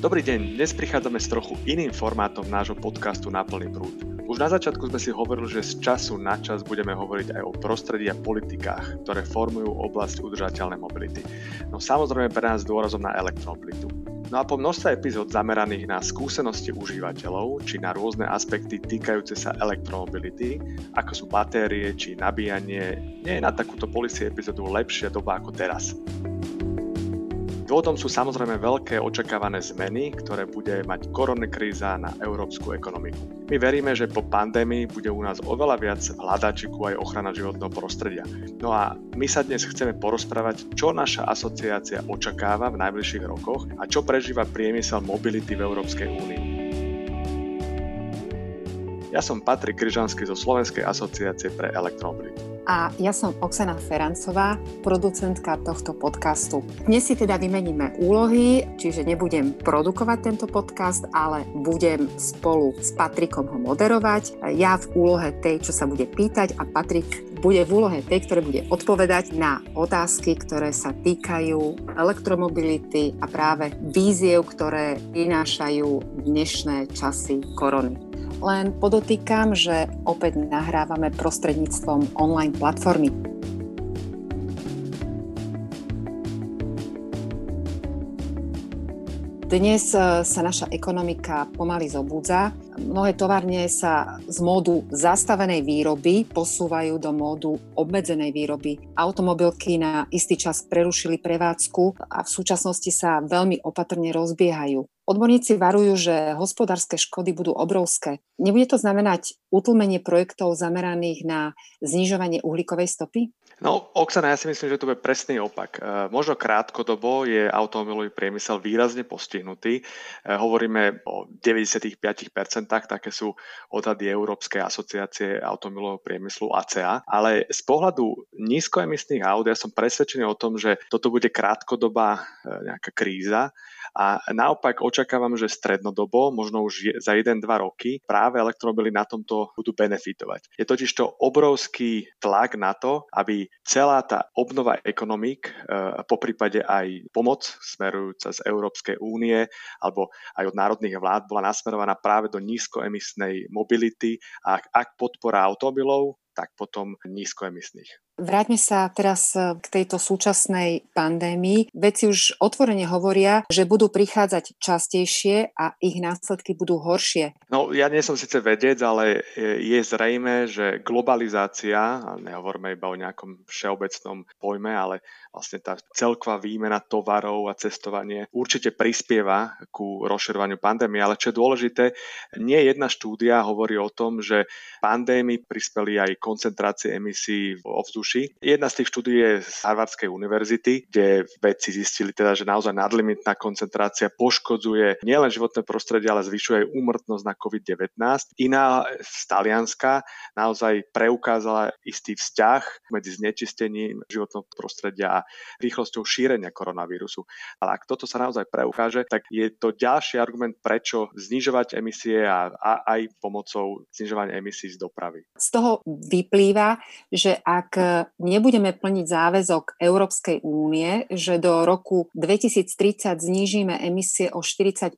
Dobrý deň, dnes prichádzame s trochu iným formátom nášho podcastu Na plný prúd. Už na začiatku sme si hovorili, že z času na čas budeme hovoriť aj o prostredí a politikách, ktoré formujú oblasť udržateľnej mobility. No samozrejme pre nás dôrazom na elektromobilitu. No a po množstve epizód zameraných na skúsenosti užívateľov, či na rôzne aspekty týkajúce sa elektromobility, ako sú batérie či nabíjanie, nie je na takúto policy epizódu lepšia doba ako teraz. Dôvodom sú samozrejme veľké očakávané zmeny, ktoré bude mať koronakríza na európsku ekonomiku. My veríme, že po pandémii bude u nás oveľa viac v aj ochrana životného prostredia. No a my sa dnes chceme porozprávať, čo naša asociácia očakáva v najbližších rokoch a čo prežíva priemysel mobility v Európskej únii. Ja som Patrik Kryžanský zo Slovenskej asociácie pre elektromobilitu. A ja som Oksana Ferancová, producentka tohto podcastu. Dnes si teda vymeníme úlohy, čiže nebudem produkovať tento podcast, ale budem spolu s Patrikom ho moderovať. Ja v úlohe tej, čo sa bude pýtať a Patrik bude v úlohe tej, ktoré bude odpovedať na otázky, ktoré sa týkajú elektromobility a práve víziev, ktoré prinášajú dnešné časy korony. Len podotýkam, že opäť nahrávame prostredníctvom online platformy. Dnes e, sa naša ekonomika pomaly zobudza. Mnohé továrne sa z módu zastavenej výroby posúvajú do módu obmedzenej výroby. Automobilky na istý čas prerušili prevádzku a v súčasnosti sa veľmi opatrne rozbiehajú. Odborníci varujú, že hospodárske škody budú obrovské. Nebude to znamenať utlmenie projektov zameraných na znižovanie uhlíkovej stopy? No, Oksana, ja si myslím, že to bude presný opak. E, možno krátkodobo je automobilový priemysel výrazne postihnutý. E, hovoríme o 95%, také sú odhady Európskej asociácie automobilového priemyslu ACA, ale z pohľadu nízkoemisných aut ja som presvedčený o tom, že toto bude krátkodobá e, nejaká kríza a naopak očakávam, že strednodobo, možno už za 1-2 roky, práve elektromobily na tomto budú benefitovať. Je totiž to obrovský tlak na to, aby celá tá obnova ekonomík, po prípade aj pomoc smerujúca z Európskej únie alebo aj od národných vlád bola nasmerovaná práve do nízkoemisnej mobility a ak podpora automobilov, tak potom nízkoemisných. Vráťme sa teraz e, k tejto súčasnej pandémii. Veci už otvorene hovoria, že budú prichádzať častejšie a ich následky budú horšie. No, ja nie som síce vedec, ale je zrejme, že globalizácia, a nehovoríme iba o nejakom všeobecnom pojme, ale vlastne tá celková výmena tovarov a cestovanie určite prispieva ku rozširovaniu pandémie, ale čo je dôležité, nie jedna štúdia hovorí o tom, že pandémii prispeli aj koncentrácie emisí v ovzduší duši. Jedna z tých štúdí je z Harvardskej univerzity, kde vedci zistili teda, že naozaj nadlimitná koncentrácia poškodzuje nielen životné prostredie, ale zvyšuje aj úmrtnosť na COVID-19. Iná z Talianska naozaj preukázala istý vzťah medzi znečistením životného prostredia a rýchlosťou šírenia koronavírusu. Ale ak toto sa naozaj preukáže, tak je to ďalší argument, prečo znižovať emisie a, a aj pomocou znižovania emisí z dopravy. Z toho vyplýva, že ak nebudeme plniť záväzok Európskej únie, že do roku 2030 znížime emisie o 40%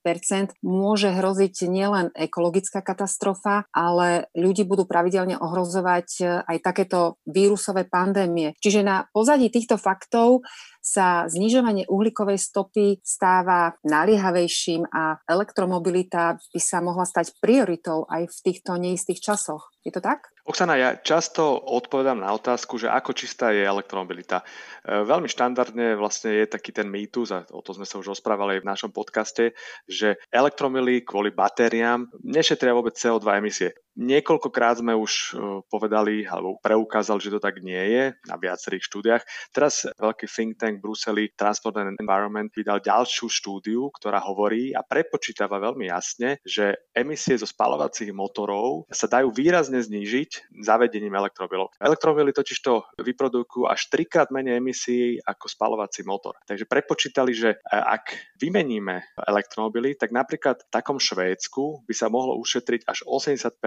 môže hroziť nielen ekologická katastrofa, ale ľudí budú pravidelne ohrozovať aj takéto vírusové pandémie. Čiže na pozadí týchto faktov sa znižovanie uhlíkovej stopy stáva naliehavejším a elektromobilita by sa mohla stať prioritou aj v týchto neistých časoch. Je to tak? Oksana, ja často odpovedám na otázku, že ako čistá je elektromobilita. E, veľmi štandardne vlastne je taký ten mýtus, a o to sme sa už rozprávali aj v našom podcaste, že elektromily kvôli batériám nešetria vôbec CO2 emisie. Niekoľkokrát sme už e, povedali alebo preukázali, že to tak nie je na viacerých štúdiách. Teraz veľký think tank v Transport and Environment vydal ďalšiu štúdiu, ktorá hovorí a prepočítava veľmi jasne, že emisie zo spalovacích motorov sa dajú výrazne znížiť zavedením elektromobilov. Elektromobily totiž to vyprodukujú až trikrát menej emisí ako spalovací motor. Takže prepočítali, že e, ak vymeníme elektromobily, tak napríklad v takom Švédsku by sa mohlo ušetriť až 80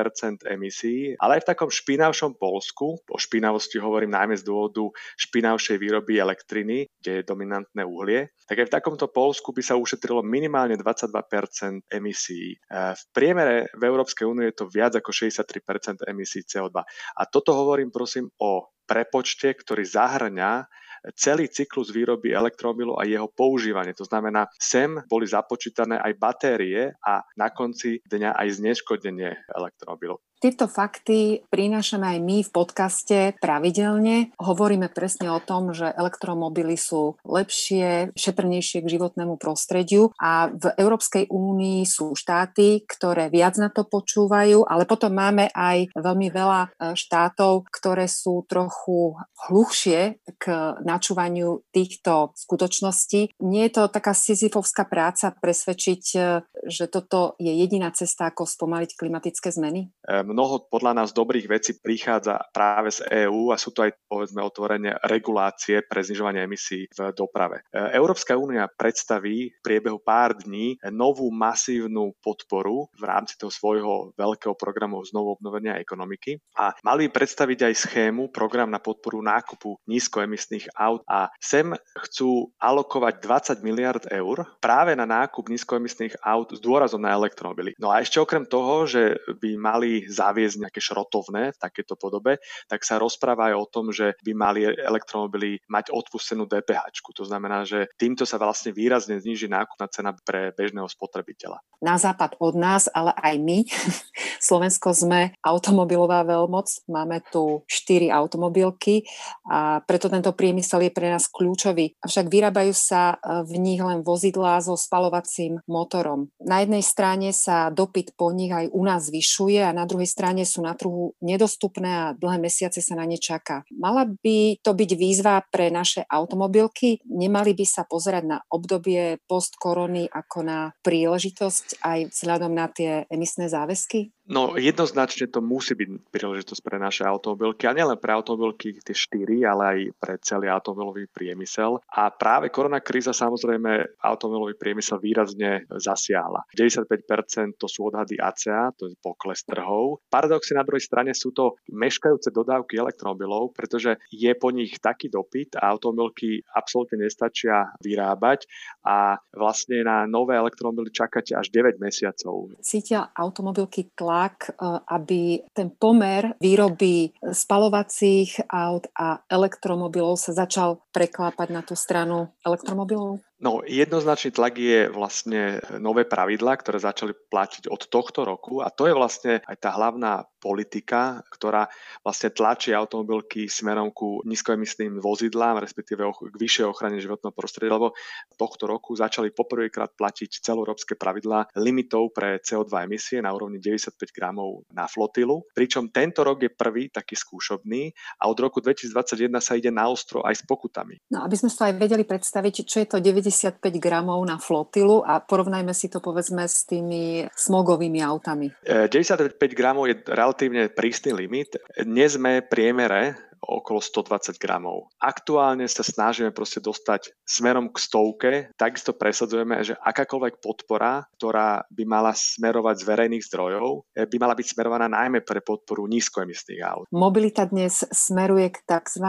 emisí, ale aj v takom špinavšom Polsku, o špinavosti hovorím najmä z dôvodu špinavšej výroby elektriny, kde je dominantné uhlie, tak aj v takomto Polsku by sa ušetrilo minimálne 22% emisí. E, v priemere v Európskej únie je to viac ako 63% emisí CO2. A toto hovorím prosím o prepočte, ktorý zahrňa celý cyklus výroby elektromobilu a jeho používanie. To znamená, sem boli započítané aj batérie a na konci dňa aj zneškodnenie elektromobilu. Tieto fakty prinášame aj my v podcaste pravidelne. Hovoríme presne o tom, že elektromobily sú lepšie, šetrnejšie k životnému prostrediu a v Európskej únii sú štáty, ktoré viac na to počúvajú, ale potom máme aj veľmi veľa e, štátov, ktoré sú trochu hluchšie k načúvaniu týchto skutočností. Nie je to taká sizifovská práca presvedčiť, e, že toto je jediná cesta, ako spomaliť klimatické zmeny? Mnoho podľa nás dobrých vecí prichádza práve z EÚ a sú to aj povedzme otvorene regulácie pre znižovanie emisí v doprave. E, Európska únia predstaví v priebehu pár dní novú masívnu podporu v rámci toho svojho veľkého programu znovu obnovenia ekonomiky a mali predstaviť aj schému, program na podporu nákupu nízkoemisných aut a sem chcú alokovať 20 miliard eur práve na nákup nízkoemisných aut s dôrazom na elektromobily. No a ešte okrem toho, že by mali za zaviesť nejaké šrotovné v takéto podobe, tak sa rozpráva aj o tom, že by mali elektromobily mať odpustenú DPH. To znamená, že týmto sa vlastne výrazne zníži nákupná cena pre bežného spotrebiteľa. Na západ od nás, ale aj my, Slovensko sme automobilová veľmoc, máme tu štyri automobilky a preto tento priemysel je pre nás kľúčový. Avšak vyrábajú sa e, v nich len vozidlá so spalovacím motorom. Na jednej strane sa dopyt po nich aj u nás zvyšuje a na druhej strane sú na trhu nedostupné a dlhé mesiace sa na ne čaká. Mala by to byť výzva pre naše automobilky? Nemali by sa pozerať na obdobie post-korony ako na príležitosť aj vzhľadom na tie emisné záväzky? No jednoznačne to musí byť príležitosť pre naše automobilky a nielen pre automobilky tie štyri, ale aj pre celý automobilový priemysel. A práve korona kríza samozrejme automobilový priemysel výrazne zasiahla. 95% to sú odhady ACA, to je pokles trhov. Paradoxne na druhej strane sú to meškajúce dodávky elektromobilov, pretože je po nich taký dopyt a automobilky absolútne nestačia vyrábať a vlastne na nové elektromobily čakáte až 9 mesiacov. Cítia automobilky tlak, e, aby ten pomer výroby spalovacích aut a elektromobilov sa začal preklápať na tú stranu elektromobilov? No, jednoznačný tlak je vlastne nové pravidlá, ktoré začali platiť od tohto roku a to je vlastne aj tá hlavná politika, ktorá vlastne tlačí automobilky smerom ku nízkoemisným vozidlám, respektíve k vyššej ochrane životného prostredia, lebo tohto roku začali poprvýkrát platiť celoeurópske pravidlá limitov pre CO2 emisie na úrovni 95 gramov na flotilu, pričom tento rok je prvý taký skúšobný a od roku 2021 sa ide na ostro aj s pokutami. No, aby sme sa aj vedeli predstaviť, čo je to 95 gramov na flotilu a porovnajme si to povedzme s tými smogovými autami. 95 e, gramov je relatívne prísny limit. Dnes sme priemere okolo 120 gramov. Aktuálne sa snažíme proste dostať smerom k stovke, takisto presadzujeme, že akákoľvek podpora, ktorá by mala smerovať z verejných zdrojov, eh, by mala byť smerovaná najmä pre podporu nízkoemisných aut. Mobilita dnes smeruje k tzv.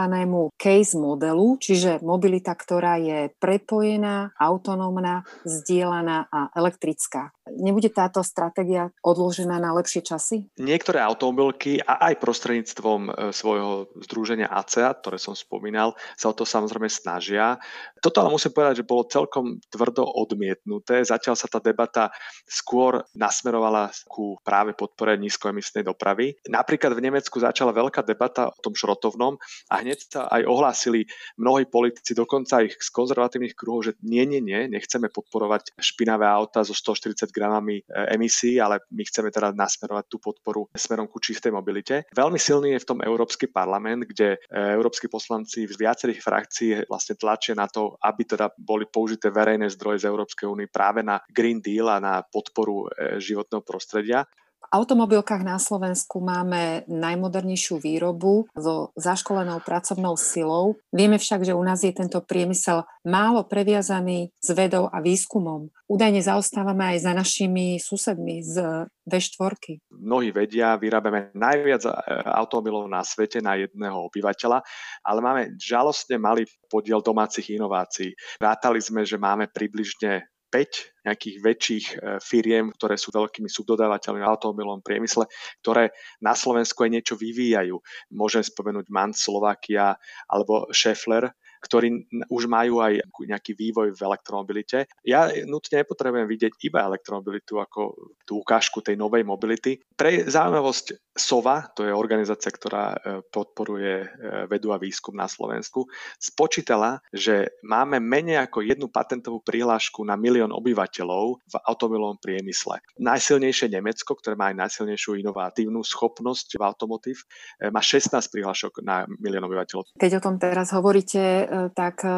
case modelu, čiže mobilita, ktorá je prepojená, autonómna, zdieľaná a elektrická. Nebude táto stratégia odložená na lepšie časy? Niektoré automobilky a aj prostredníctvom eh, svojho združenia združenia ACEA, ktoré som spomínal, sa o to samozrejme snažia. Toto ale musím povedať, že bolo celkom tvrdo odmietnuté. Zatiaľ sa tá debata skôr nasmerovala ku práve podpore nízkoemisnej dopravy. Napríklad v Nemecku začala veľká debata o tom šrotovnom a hneď sa aj ohlásili mnohí politici, dokonca ich z konzervatívnych kruhov, že nie, nie, nie, nechceme podporovať špinavé auta so 140 gramami e, emisí, ale my chceme teda nasmerovať tú podporu smerom ku čistej mobilite. Veľmi silný je v tom Európsky parlament, kde e, európsky poslanci z viacerých frakcií vlastne tlačia na to, aby teda boli použité verejné zdroje z Európskej únie práve na Green Deal a na podporu e, životného prostredia. Automobilkách na Slovensku máme najmodernejšiu výrobu so zaškolenou pracovnou silou. Vieme však, že u nás je tento priemysel málo previazaný s vedou a výskumom. Údajne zaostávame aj za našimi susedmi z V4. Mnohí vedia, vyrábame najviac e, automobilov na svete na jedného obyvateľa, ale máme žalostne malý podiel domácich inovácií. Rátali sme, že máme približne 5 nejakých väčších e, firiem, ktoré sú veľkými subdodávateľmi v automobilovom priemysle, ktoré na Slovensku aj niečo vyvíjajú. Môžem spomenúť MAN Slovakia alebo Schaeffler, ktorí už majú aj nejaký vývoj v elektromobilite. Ja nutne nepotrebujem vidieť iba elektromobilitu ako tú ukážku tej novej mobility. Pre zaujímavosť SOVA, to je organizácia, ktorá e, podporuje e, vedu a výskum na Slovensku, spočítala, že máme menej ako jednu patentovú prihlášku na milión obyvateľov v automobilovom priemysle. Najsilnejšie Nemecko, ktoré má aj najsilnejšiu inovatívnu schopnosť v automotív, e, má 16 prihlášok na milión obyvateľov. Keď o tom teraz hovoríte, tak e,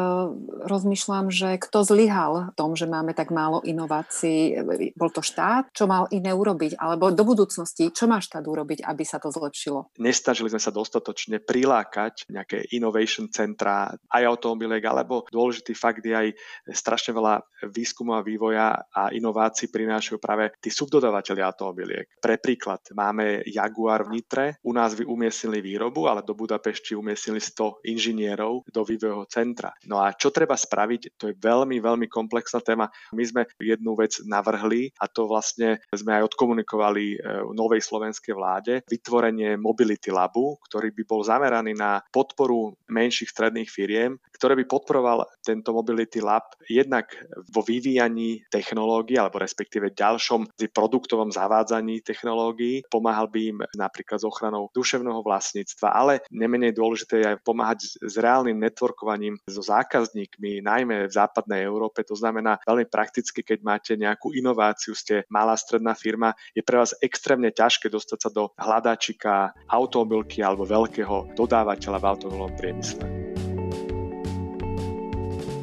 rozmýšľam, že kto zlyhal v tom, že máme tak málo inovácií. Bol to štát? Čo mal iné urobiť? Alebo do budúcnosti, čo má štát urobiť, aby sa to zlepšilo? Nestažili sme sa dostatočne prilákať nejaké innovation centra, aj automobiliek, alebo dôležitý fakt je aj strašne veľa výskumu a vývoja a inovácií prinášajú práve tí subdodávateľi automobiliek. Pre príklad, máme Jaguar v Nitre, u nás umiestnili výrobu, ale do Budapešti umiestnili 100 inžinierov do vývojového vývojového centra. No a čo treba spraviť, to je veľmi, veľmi komplexná téma. My sme jednu vec navrhli a to vlastne sme aj odkomunikovali e, novej slovenskej vláde, vytvorenie Mobility Labu, ktorý by bol zameraný na podporu menších stredných firiem, ktoré by podporoval tento Mobility Lab jednak vo vyvíjaní technológií alebo respektíve ďalšom produktovom zavádzaní technológií, pomáhal by im napríklad s ochranou duševného vlastníctva, ale nemenej dôležité je aj pomáhať s reálnym networkovaním obchodovaním so zákazníkmi, najmä v západnej Európe. To znamená veľmi prakticky, keď máte nejakú inováciu, ste malá stredná firma, je pre vás extrémne ťažké dostať sa do hľadáčika automobilky alebo veľkého dodávateľa v automobilovom priemysle.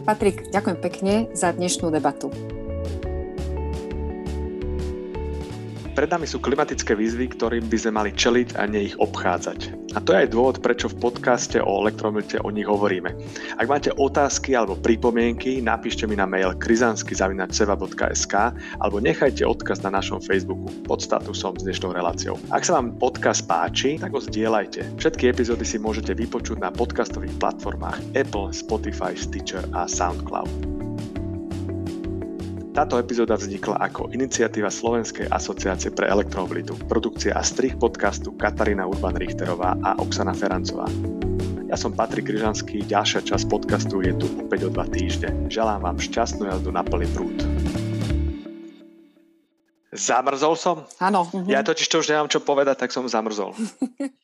Patrik, ďakujem pekne za dnešnú debatu. Pred nami sú klimatické výzvy, ktorým by sme mali čeliť a nie ich obchádzať. A to je aj dôvod, prečo v podcaste o elektromobilite o nich hovoríme. Ak máte otázky alebo pripomienky, napíšte mi na mail krizansky.seva.sk alebo nechajte odkaz na našom Facebooku pod statusom s dnešnou reláciou. Ak sa vám podcast páči, tak ho zdieľajte. Všetky epizódy si môžete vypočuť na podcastových platformách Apple, Spotify, Stitcher a SoundCloud. Táto epizóda vznikla ako iniciatíva Slovenskej asociácie pre elektromobilitu. Produkcia a strich podcastu Katarína Urban-Richterová a Oksana Ferancová. Ja som Patrik Kryžanský, ďalšia časť podcastu je tu opäť o dva týždne. Želám vám šťastnú jazdu na plný prúd. Zamrzol som? Áno. Ja totiž to už nemám čo povedať, tak som zamrzol.